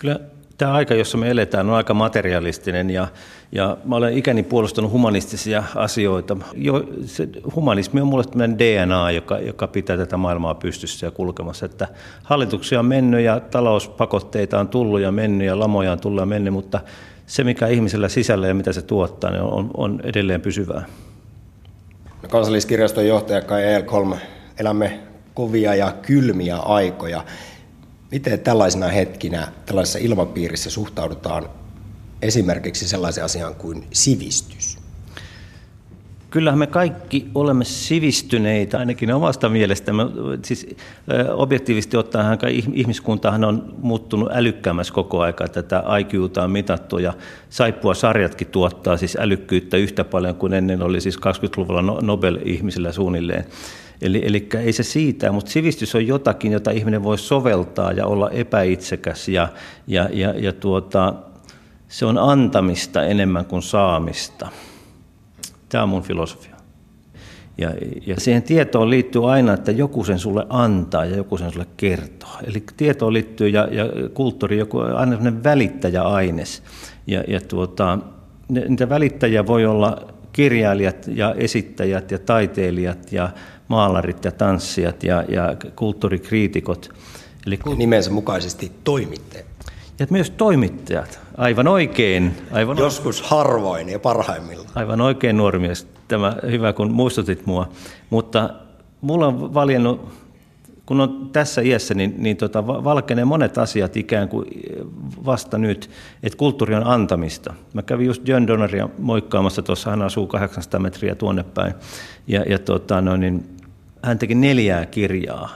Kyllä tämä aika, jossa me eletään, on aika materialistinen ja, ja mä olen ikäni puolustanut humanistisia asioita. Jo, se, humanismi on mulle tämmöinen DNA, joka, joka pitää tätä maailmaa pystyssä ja kulkemassa. Että hallituksia on mennyt ja talouspakotteita on tullut ja mennyt ja lamoja on tullut ja mennyt, mutta se mikä ihmisellä sisällä ja mitä se tuottaa, niin on, on edelleen pysyvää. No, kansalliskirjaston johtaja Kai Elkolm, elämme kovia ja kylmiä aikoja. Miten tällaisina hetkinä, tällaisessa ilmapiirissä suhtaudutaan esimerkiksi sellaisen asian kuin sivistys? Kyllähän me kaikki olemme sivistyneitä, ainakin omasta mielestämme. Siis objektiivisesti ottaen ihmiskuntahan on muuttunut älykkäämmässä koko aika. Tätä IQta on mitattu ja saippua sarjatkin tuottaa siis älykkyyttä yhtä paljon kuin ennen oli siis 20-luvulla no-, Nobel-ihmisillä suunnilleen. Eli, eli ei se siitä, mutta sivistys on jotakin, jota ihminen voi soveltaa ja olla epäitsekäs ja, ja, ja, ja tuota, se on antamista enemmän kuin saamista. Tämä on mun filosofia. Ja, ja siihen tietoon liittyy aina, että joku sen sulle antaa ja joku sen sulle kertoo. Eli tietoon liittyy ja, ja kulttuuri, joku, aina sellainen välittäjäaines. Ja, ja tuota, niitä välittäjiä voi olla kirjailijat ja esittäjät ja taiteilijat ja maalarit ja tanssijat ja, ja kulttuurikriitikot. Eli nimensä mukaisesti toimittajat. Ja myös toimittajat, aivan oikein. Aivan Joskus harvoin ja parhaimmillaan. Aivan oikein nuori mies, tämä hyvä kun muistutit mua. Mutta mulla on valjennut, kun on tässä iässä, niin, niin tota, valkenee monet asiat ikään kuin vasta nyt, että kulttuuri on antamista. Mä kävin just John Donneria moikkaamassa, tuossa hän asuu 800 metriä tuonne päin. Ja, ja tota, no, niin, hän teki neljää kirjaa.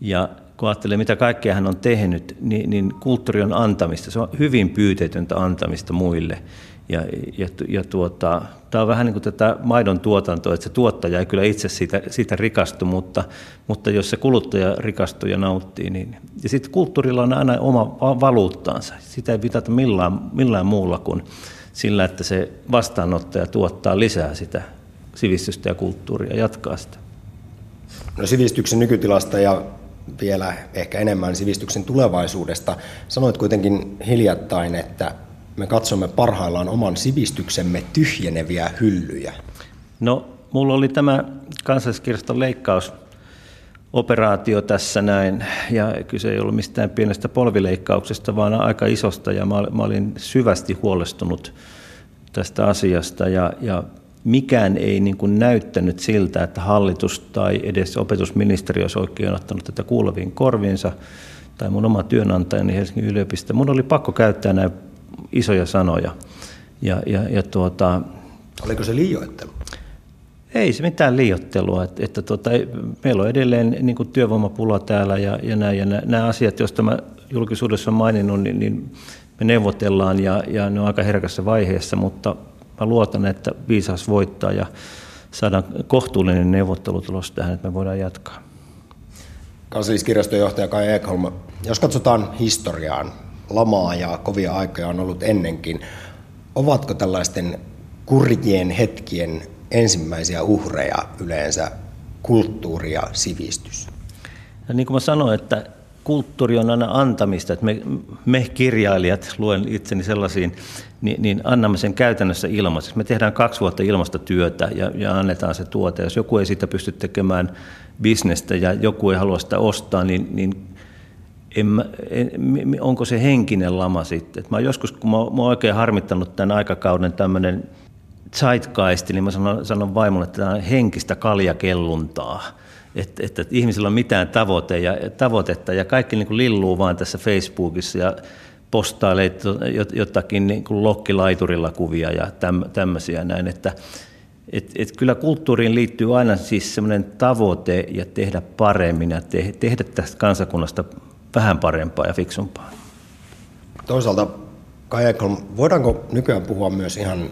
Ja kun ajattelee, mitä kaikkea hän on tehnyt, niin, niin kulttuuri on antamista. Se on hyvin pyyteetöntä antamista muille. Ja, ja, ja tuota, tämä on vähän niin kuin tätä maidon tuotantoa, että se tuottaja ei kyllä itse siitä, siitä rikastu, mutta, mutta jos se kuluttaja rikastuu ja nauttii, niin... Ja sitten kulttuurilla on aina oma valuuttaansa. Sitä ei pitää millään, millään muulla kuin sillä, että se vastaanottaja tuottaa lisää sitä sivistystä ja kulttuuria ja jatkaa sitä. No sivistyksen nykytilasta ja vielä ehkä enemmän sivistyksen tulevaisuudesta. Sanoit kuitenkin hiljattain, että me katsomme parhaillaan oman sivistyksemme tyhjeneviä hyllyjä. No, mulla oli tämä kansalliskirjaston leikkaus operaatio tässä näin, ja kyse ei ollut mistään pienestä polvileikkauksesta, vaan aika isosta, ja mä olin syvästi huolestunut tästä asiasta, ja, ja mikään ei niin kuin näyttänyt siltä, että hallitus tai edes opetusministeriö olisi oikein ottanut tätä kuuleviin korviinsa, tai mun oma työnantajani Helsingin yliopisto. Mun oli pakko käyttää näin isoja sanoja. Ja, ja, ja tuota, Oliko se liioittelu? Ei se mitään liiottelua. Että, että tuota, meillä on edelleen niin kuin työvoimapula täällä ja, ja, nämä, ja nämä asiat, joista mä julkisuudessa olen maininnut, niin, niin me neuvotellaan ja, ja ne on aika herkässä vaiheessa, mutta mä luotan, että viisas voittaa ja saadaan kohtuullinen neuvottelutulos tähän, että me voidaan jatkaa. Kansalliskirjaston johtaja Kai Ekholm, jos katsotaan historiaan, lamaa ja kovia aikoja on ollut ennenkin. Ovatko tällaisten kurjien hetkien ensimmäisiä uhreja yleensä kulttuuri ja sivistys? Ja niin kuin mä sanoin, että kulttuuri on aina antamista, että me, me kirjailijat, luen itseni sellaisiin, niin, niin annamme sen käytännössä ilmaiseksi. Me tehdään kaksi vuotta ilmasta työtä ja, ja annetaan se tuote. Jos joku ei siitä pysty tekemään bisnestä ja joku ei halua sitä ostaa, niin, niin en mä, en, onko se henkinen lama sitten. Et mä joskus, kun mä, mä oon oikein harmittanut tämän aikakauden tämmöinen zeitgeist, niin mä sanon, sanon vaimolle, että tämä on henkistä kaljakelluntaa että, että, ihmisillä on mitään tavoite ja, tavoitetta ja kaikki niin kuin lilluu vaan tässä Facebookissa ja postailee jotakin niin kuin lokkilaiturilla kuvia ja täm, tämmöisiä näin, että et, et kyllä kulttuuriin liittyy aina siis semmoinen tavoite ja tehdä paremmin ja te, tehdä tästä kansakunnasta vähän parempaa ja fiksumpaa. Toisaalta Kajakon, voidaanko nykyään puhua myös ihan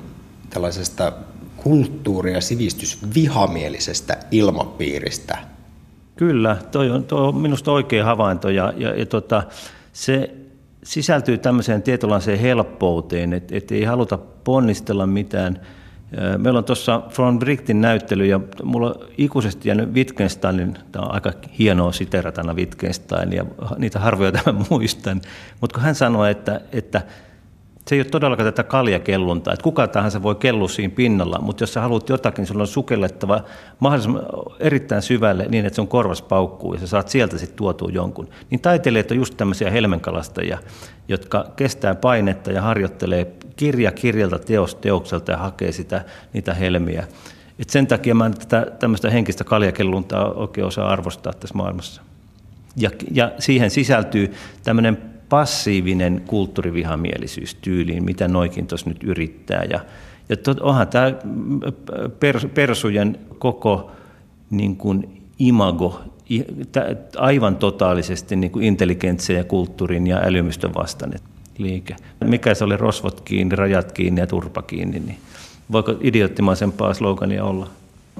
tällaisesta kulttuuri- ja sivistysvihamielisestä ilmapiiristä Kyllä, toi on, toi on minusta oikea havainto ja, ja, ja tota, se sisältyy tämmöiseen tietynlaiseen helppouteen, että et ei haluta ponnistella mitään Meillä on tuossa From Brichtin näyttely ja mulla on ikuisesti jäänyt Wittgensteinin, tämä on aika hienoa siteratana Wittgenstein ja niitä harvoja tämän muistan, mutta kun hän sanoi, että, että se ei ole todellakaan tätä kaljakelluntaa, että kuka tahansa voi kellua siinä pinnalla, mutta jos sä haluat jotakin, sulla on sukellettava mahdollisimman erittäin syvälle niin, että se on korvas paukkuu ja sä saat sieltä sitten tuotua jonkun. Niin taiteilijat on just tämmöisiä helmenkalastajia, jotka kestää painetta ja harjoittelee kirja kirjalta, teos teokselta ja hakee sitä, niitä helmiä. Et sen takia mä en tätä tämmöistä henkistä kaljakelluntaa oikein osaa arvostaa tässä maailmassa. Ja, ja siihen sisältyy tämmöinen passiivinen kulttuurivihamielisyys tyyliin, mitä noikin tuossa nyt yrittää. Ja, ja tot, onhan tämä pers, persujen koko niin kuin imago aivan totaalisesti niin kuin ja kulttuurin ja älymystön vastainen liike. Mikä se oli rosvot kiinni, rajat kiinni ja turpa kiinni, niin voiko idioottimaisempaa slogania olla?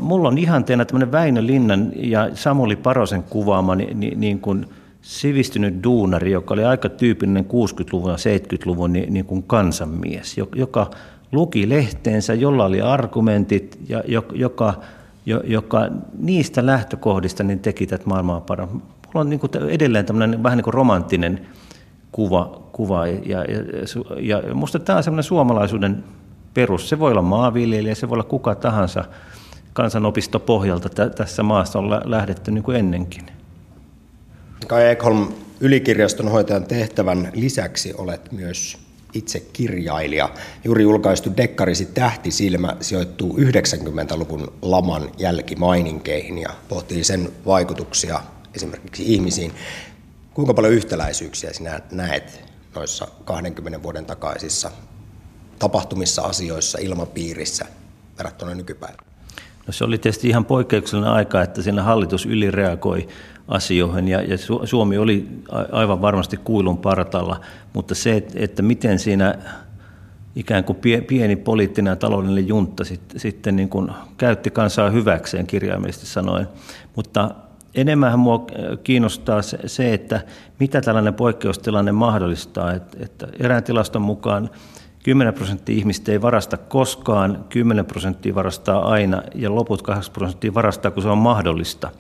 Mulla on ihanteena tämmöinen Väinö Linnan ja Samuli Parosen kuvaama niin, niin kuin sivistynyt duunari, joka oli aika tyypillinen 60-luvun ja 70-luvun niin, niin kuin kansanmies, joka luki lehteensä, jolla oli argumentit ja joka, joka niistä lähtökohdista niin teki tätä maailmaa paremmin. Mulla on niin kuin edelleen tämmöinen vähän niin kuin romanttinen kuva, kuva ja, ja, ja, musta tämä on semmoinen suomalaisuuden perus. Se voi olla maanviljelijä, se voi olla kuka tahansa kansanopistopohjalta tässä maassa on lähdetty niin kuin ennenkin. Kai Ekholm, ylikirjaston hoitajan tehtävän lisäksi olet myös itse kirjailija. Juuri julkaistu dekkarisi Tähtisilmä sijoittuu 90-luvun laman jälkimaininkeihin ja pohtii sen vaikutuksia esimerkiksi ihmisiin. Kuinka paljon yhtäläisyyksiä sinä näet noissa 20 vuoden takaisissa tapahtumissa, asioissa, ilmapiirissä verrattuna nykypäivään? No se oli tietysti ihan poikkeuksellinen aika, että siinä hallitus ylireagoi asioihin ja, ja Suomi oli aivan varmasti kuilun partalla, mutta se, että miten siinä ikään kuin pieni poliittinen ja taloudellinen juntta sitten, sitten niin kuin käytti kansaa hyväkseen kirjaimellisesti sanoen, mutta enemmän mua kiinnostaa se, että mitä tällainen poikkeustilanne mahdollistaa. Että erään tilaston mukaan 10 prosenttia ihmistä ei varasta koskaan, 10 prosenttia varastaa aina ja loput 8 prosenttia varastaa, kun se on mahdollista.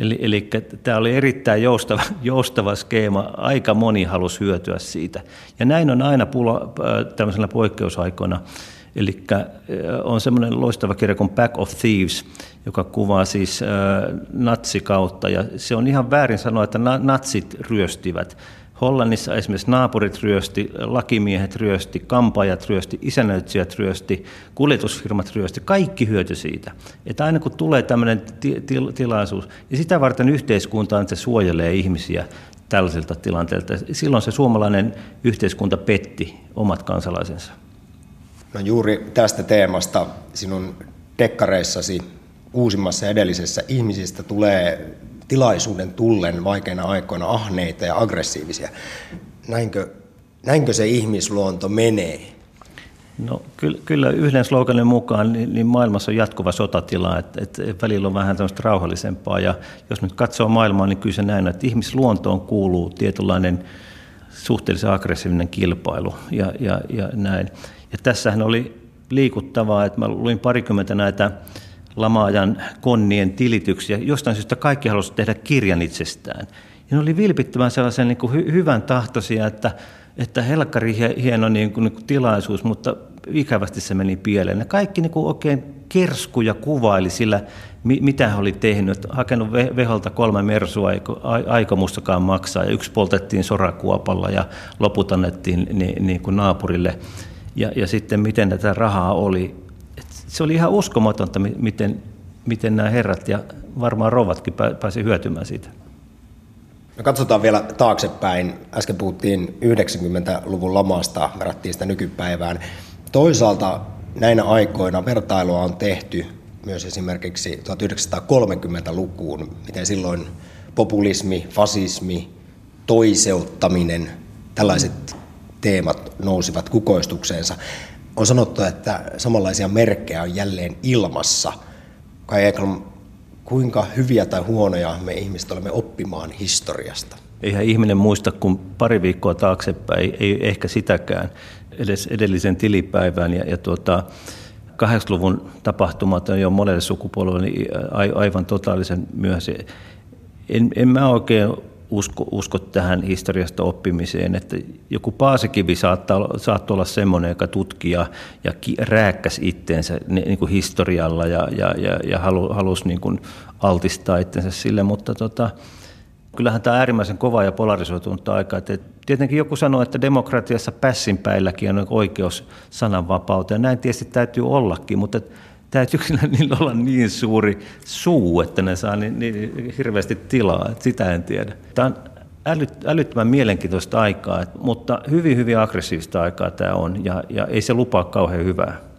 Eli, eli tämä oli erittäin joustava, joustava skeema, aika moni halusi hyötyä siitä. Ja näin on aina pulo, tämmöisenä poikkeusaikoina. Eli on semmoinen loistava kirja kuin Back of Thieves, joka kuvaa siis natsikautta. Ja se on ihan väärin sanoa, että natsit ryöstivät. Hollannissa esimerkiksi naapurit ryösti, lakimiehet ryösti, kampajat ryösti, isännöitsijät ryösti, kuljetusfirmat ryösti, kaikki hyöty siitä. Että aina kun tulee tämmöinen tilaisuus, niin sitä varten yhteiskunta että se suojelee ihmisiä tällaisilta tilanteilta. Silloin se suomalainen yhteiskunta petti omat kansalaisensa. No juuri tästä teemasta sinun dekkareissasi uusimmassa edellisessä ihmisistä tulee tilaisuuden tullen vaikeina aikoina ahneita ja aggressiivisia. Näinkö, näinkö se ihmisluonto menee? No, kyllä, kyllä yhden sloganin mukaan niin, niin maailmassa on jatkuva sotatila, että, että välillä on vähän tämmöistä rauhallisempaa. Ja jos nyt katsoo maailmaa, niin kyllä se näin, että ihmisluontoon kuuluu tietynlainen suhteellisen aggressiivinen kilpailu ja, ja, ja näin. Ja tässähän oli liikuttavaa, että mä luin parikymmentä näitä lamaajan konnien tilityksiä. Jostain syystä kaikki halusivat tehdä kirjan itsestään. Ja ne oli vilpittömän sellaisen niin kuin hy- hyvän tahtoisia, että, että helkkari hieno niin kuin, niin kuin tilaisuus, mutta ikävästi se meni pieleen. Ne kaikki niin kuin oikein kerskuja kuvaili sillä, mitä he oli tehnyt. Hakenut veholta kolme mersua, aikomustakaan maksaa, ja yksi poltettiin sorakuopalla ja loput annettiin niin, niin kuin naapurille. Ja, ja sitten miten tätä rahaa oli se oli ihan uskomatonta, miten, miten nämä herrat ja varmaan rovatkin pääsi hyötymään siitä. No katsotaan vielä taaksepäin. Äsken puhuttiin 90-luvun lamasta, verrattiin sitä nykypäivään. Toisaalta näinä aikoina vertailua on tehty myös esimerkiksi 1930-lukuun, miten silloin populismi, fasismi, toiseuttaminen, tällaiset teemat nousivat kukoistukseensa on sanottu, että samanlaisia merkkejä on jälleen ilmassa. Kai Ekholm, kuinka hyviä tai huonoja me ihmiset olemme oppimaan historiasta? Eihän ihminen muista kuin pari viikkoa taaksepäin, ei ehkä sitäkään, edes edellisen tilipäivään. Ja, ja tuota, 80-luvun tapahtumat on jo monelle sukupolvelle niin aivan totaalisen myöhäisiä. En, en mä oikein usko, usko tähän historiasta oppimiseen, että joku Paasikivi saattaa, saattaa olla semmoinen, joka tutkii ja, rääkkäsi itteensä niin kuin historialla ja, ja, ja, ja halu, halusi niin kuin altistaa itsensä sille, mutta tota, kyllähän tämä on äärimmäisen kova ja polarisoitunut aika. Että tietenkin joku sanoo, että demokratiassa pässinpäilläkin on oikeus sananvapauteen. Näin tietysti täytyy ollakin, mutta täytyy kyllä niillä olla niin suuri suu, että ne saa niin, niin hirveästi tilaa. Että sitä en tiedä. Tämä on älyt, älyttömän mielenkiintoista aikaa, mutta hyvin, hyvin aggressiivista aikaa tämä on ja, ja ei se lupaa kauhean hyvää.